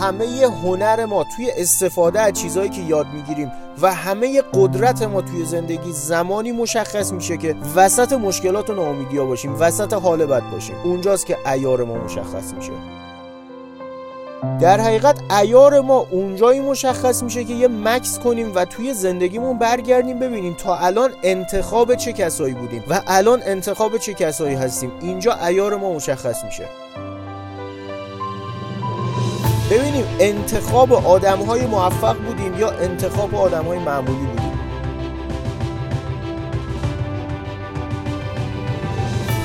همه هنر ما توی استفاده از چیزهایی که یاد می‌گیریم و همه قدرت ما توی زندگی زمانی مشخص میشه که وسط مشکلات و ناامیدیا باشیم وسط حال بد باشیم. اونجاست که ایار ما مشخص میشه. در حقیقت ایار ما اونجایی مشخص میشه که یه مکس کنیم و توی زندگیمون برگردیم ببینیم تا الان انتخاب چه کسایی بودیم و الان انتخاب چه کسایی هستیم. اینجا ایار ما مشخص میشه. ببینیم انتخاب آدم های موفق بودیم یا انتخاب آدم های معمولی بودیم.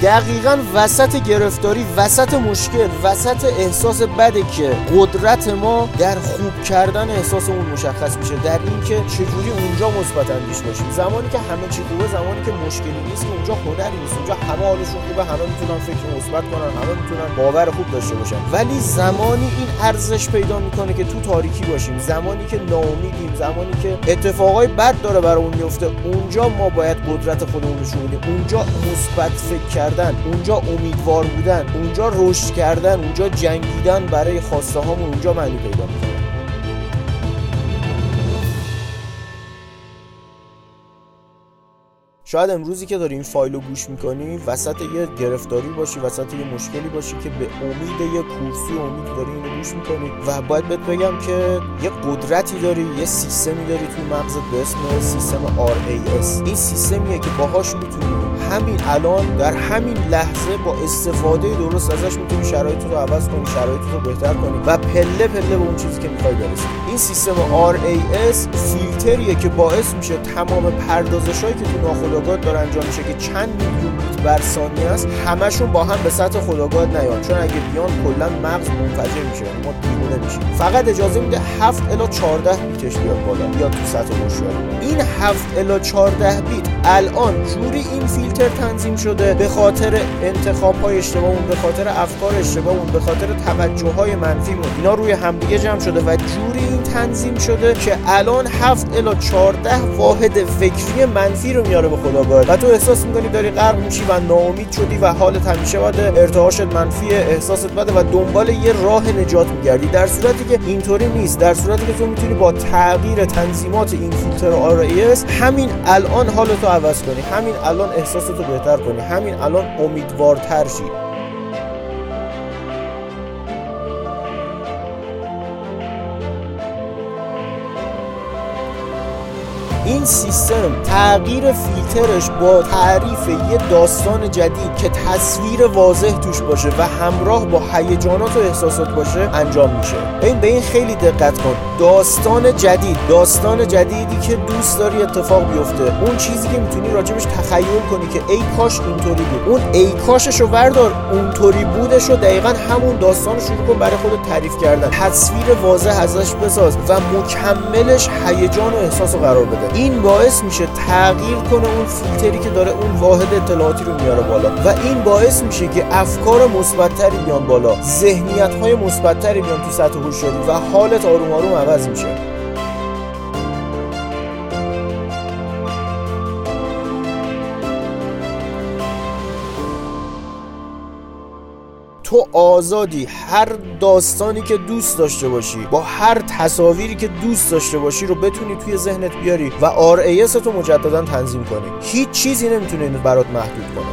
دقیقا وسط گرفتاری وسط مشکل وسط احساس بده که قدرت ما در خوب کردن احساسمون مشخص میشه. در اینکه چجوری اونجا مثبت اندیش باشیم. زمانی که همه چی خوبه زمانی که مشکلی نیست اونجا هنری نیست. اونجا همه حالشون خوبه همه می‌تونن فکر مثبت کنن همه می‌تونن باور خوب داشته باشن. ولی زمانی این ارزش پیدا می‌کنه که تو تاریکی باشیم. زمانی که ناامیدیم زمانی که اتفاقای بد داره برامون میفته اونجا ما باید قدرت خودمون رو اونجا مثبت فکر کردن اونجا امیدوار بودن اونجا رشد کردن اونجا جنگیدن برای خواسته هامون اونجا معنی پیدا شاید امروزی که داری این فایل رو گوش می‌کنی وسط یه گرفتاری باشی وسط یه مشکلی باشی که به امید یه کورسی امید داری اینو گوش می‌کنی. و باید بهت بگم که یه قدرتی داری یه سیستمی داری توی مغزت به اسم سیستم RAS این سیستمیه که باهاش می‌تونی همین الان در همین لحظه با استفاده درست ازش می‌تونی شرایط رو عوض کنی شرایط رو بهتر کنی و پله پله به اون چیزی که می‌خوای برسی. این سیستم RAS فیلتریه که باعث میشه تمام پردازشایی که تو ناخودآگاه داره انجام میشه که چند میلیون بیت بر ثانیه است همشون با هم به سطح خودآگاه نیان. چون اگه بیان کلا مغز منفجر میشه ما دیوونه میشیم. فقط اجازه میده 7 الی 14 بیتش بیاد بالا یا تو سطح هوشیاری. این 7 الی 14 بیت الان جوری این فیلتر تنظیم شده به خاطر انتخاب های اشتباهمون به خاطر افکار اشتباهمون به خاطر توجه های منفیمون. اینا روی همدیگه جمع شده و جوری این تنظیم شده که الان 7 الی 14 واحد فکری منفی رو میاره به خداگاه و تو احساس می‌کنی داری غرق میشی و ناامید شدی و حالت همیشه بده ارتعاشت منفی احساست بده و دنبال یه راه نجات میگردی. در صورتی که اینطوری نیست. در صورتی که تو می‌تونی با تغییر تنظیمات این فیلتر RAS همین الان حالتو عوض کنی. همین الان احساستو بهتر کنی. همین الان امیدوارتر شی. این سیستم تغییر فیلترش با تعریف یه داستان جدید که تصویر واضح توش باشه و همراه با هیجانات و احساسات باشه انجام میشه. این به این خیلی دقت کن. داستان جدید داستان جدیدی که دوست داری اتفاق بیفته. اون چیزی که می‌تونی راجبش تخیل کنی که ای کاش اینطوری بود. اون ای کاشش رو بردار اونطوری بودش رو دقیقا همون داستان شروع کن برای خودت تعریف کردن. تصویر واضح ازش بساز و مکملش هیجان و احساس رو قرار بده. این باعث میشه تغییر کنه اون فیلتری که داره اون واحد اطلاعاتی رو میاره بالا. و این باعث میشه که افکار مثبتتری بیان بالا. ذهنیت های مثبتتری بیان تو سطح هوشیاری و حالت آروم آروم عوض میشه. تو آزادی هر داستانی که دوست داشته باشی با هر تصاویری که دوست داشته باشی رو بتونی توی ذهنت بیاری و RAS تو مجددا تنظیم کنی. هیچ چیزی نمی‌تونه اینو برات محدود کنه.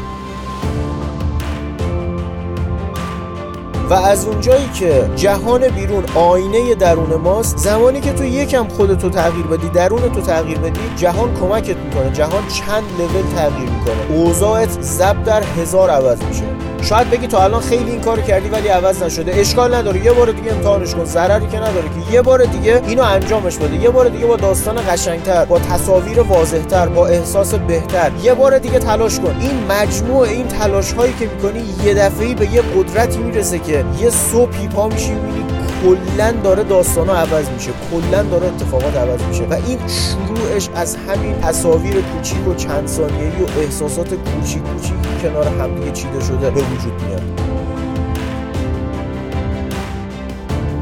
و از اونجایی که جهان بیرون آینه درون ماست زمانی که تو یکم خودتو تغییر بدی درون تو تغییر بدی جهان کمکت می‌کنه. جهان چند لول تغییر می‌کنه. اوضاعت زب در هزار عوض میشه. شاید بگی تو الان خیلی این کارو کردی ولی عوض نشده. اشکال نداره. یه بار دیگه امتحانش کن. ضرری که نداره که. یه بار دیگه اینو انجامش بده. یه بار دیگه با داستان قشنگتر با تصاویر واضحتر با احساس بهتر. یه بار دیگه تلاش کن. این مجموع این تلاش هایی که می‌کنی یه دفعه به یه قدرتی می‌رسه که یه صبحی پا میشی کلا داره داستان عوض میشه. کلا داره اتفاقات عوض میشه. و این شروعش از همین تصاویر کوچیک و چند ثانیه‌ای و احساسات کوچیک کوچیک کنار همدیگه چیده شده به وجود میاد.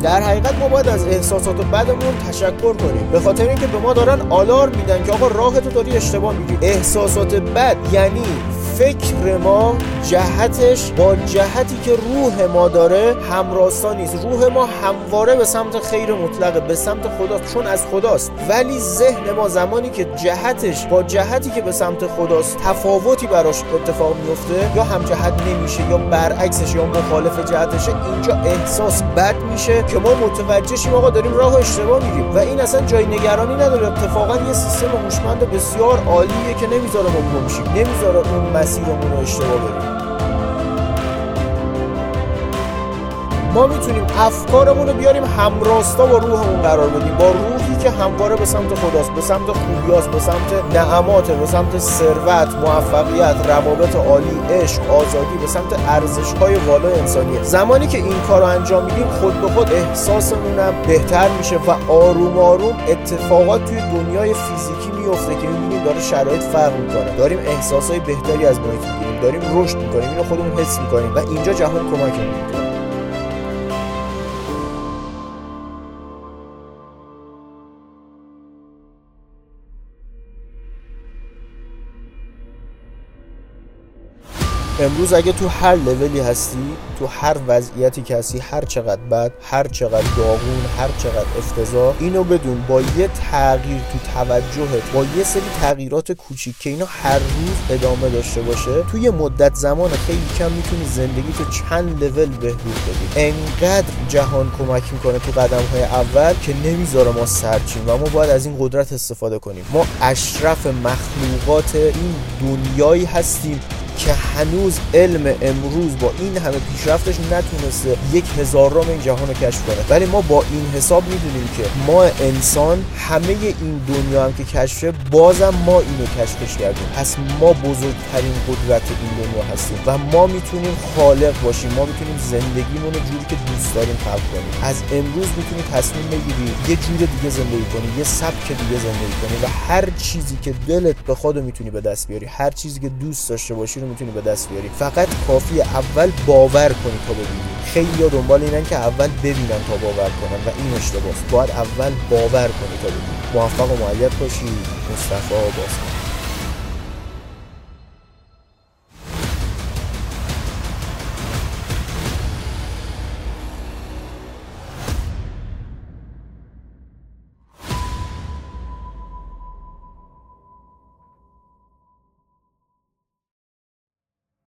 در حقیقت ما باید از احساسات بدمون تشکر کنیم. به خاطر اینکه به ما دارن آلار میدن که آقا راه تو داری اشتباه میگی. احساسات بد یعنی فکر ما جهتش با جهتی که روح ما داره همراستا نیست. روح ما همواره به سمت خیر مطلقه به سمت خداست چون از خداست. ولی ذهن ما زمانی که جهتش با جهتی که به سمت خداست تفاوتی براش اتفاق میفته یا هم جهت نمیشه یا برعکسش یا مخالف جهتشه اینجا احساس بد میشه که ما متوجه شیم آقا داریم راه اشتباه میریم و این اصلا جای نگرانی نداره. اتفاقا یه سیستم هوشمند بسیار عالیه که نمی‌ذاره ما نمی‌ذاره اون مسیرمون رو اشتباه بریم ما می‌تونیم افکارمون رو بیاریم همراستا با روحمون قرار بدیم. با روحی که همواره به سمت خداست به سمت خوبیاست به سمت نعمات به سمت ثروت موفقیت روابط عالی عشق آزادی به سمت ارزش های والا انسانیه. زمانی که این کار انجام میدیم خود به خود احساسمونم بهتر میشه و آروم آروم اتفاقات توی دنیای فیزیکی میفته که می‌بینیم داره شرایط فرق می‌کنه. داریم احساسای بهتری از محیط داریم رشد می‌کنیم اینو خودمون حس می‌کنیم و اینجا جهان کمکمون می‌کنه. امروز اگه تو هر لولی هستی تو هر وضعیتی که هستی هر چقدر بد هر چقدر داغون هر چقدر افتضاح اینو بدون با یه تغییر تو توجهت با یه سری تغییرات کوچیک که اینا هر روز ادامه داشته باشه توی مدت زمان خیلی کم می‌تونی زندگی تو چند لول بهبود بدی. انقدر جهان کمک می‌کنه تو قدم های اول که نمی‌ذاره ما سرچیم و ما باید از این قدرت استفاده کنیم. ما اشرف مخلوقات این دنیایی هستیم که هنوز علم امروز با این همه پیشرفتش نتونسته یک هزارم این جهان رو کشف کنه. ولی ما با این حساب می‌دونیم که ما انسان همه این دنیا هم که کشفه بازم ما اینو کشفش کردیم. پس ما بزرگترین قدرت این دنیا هستیم و ما می‌تونیم خالق باشیم. ما می‌تونیم زندگیمون رو جوری که دوست داریم خلق کنیم. از امروز می‌تونی تصمیم بگیری یه جور دیگه زندگی کنی یه سبک دیگه زندگی کنی و هر چیزی که دلت به خود می‌تونی به دست بیاری. هر چیزی که دوست داشته باشی رو می‌تونی به دست بیاری. فقط کافی اول باور کنی تا ببینی. خیلی دنبال اینن که اول ببینن تا باور کنن و این اشتباهه باید اول باور کنی تا ببینی. موفق و معید باشی. مصطفی باز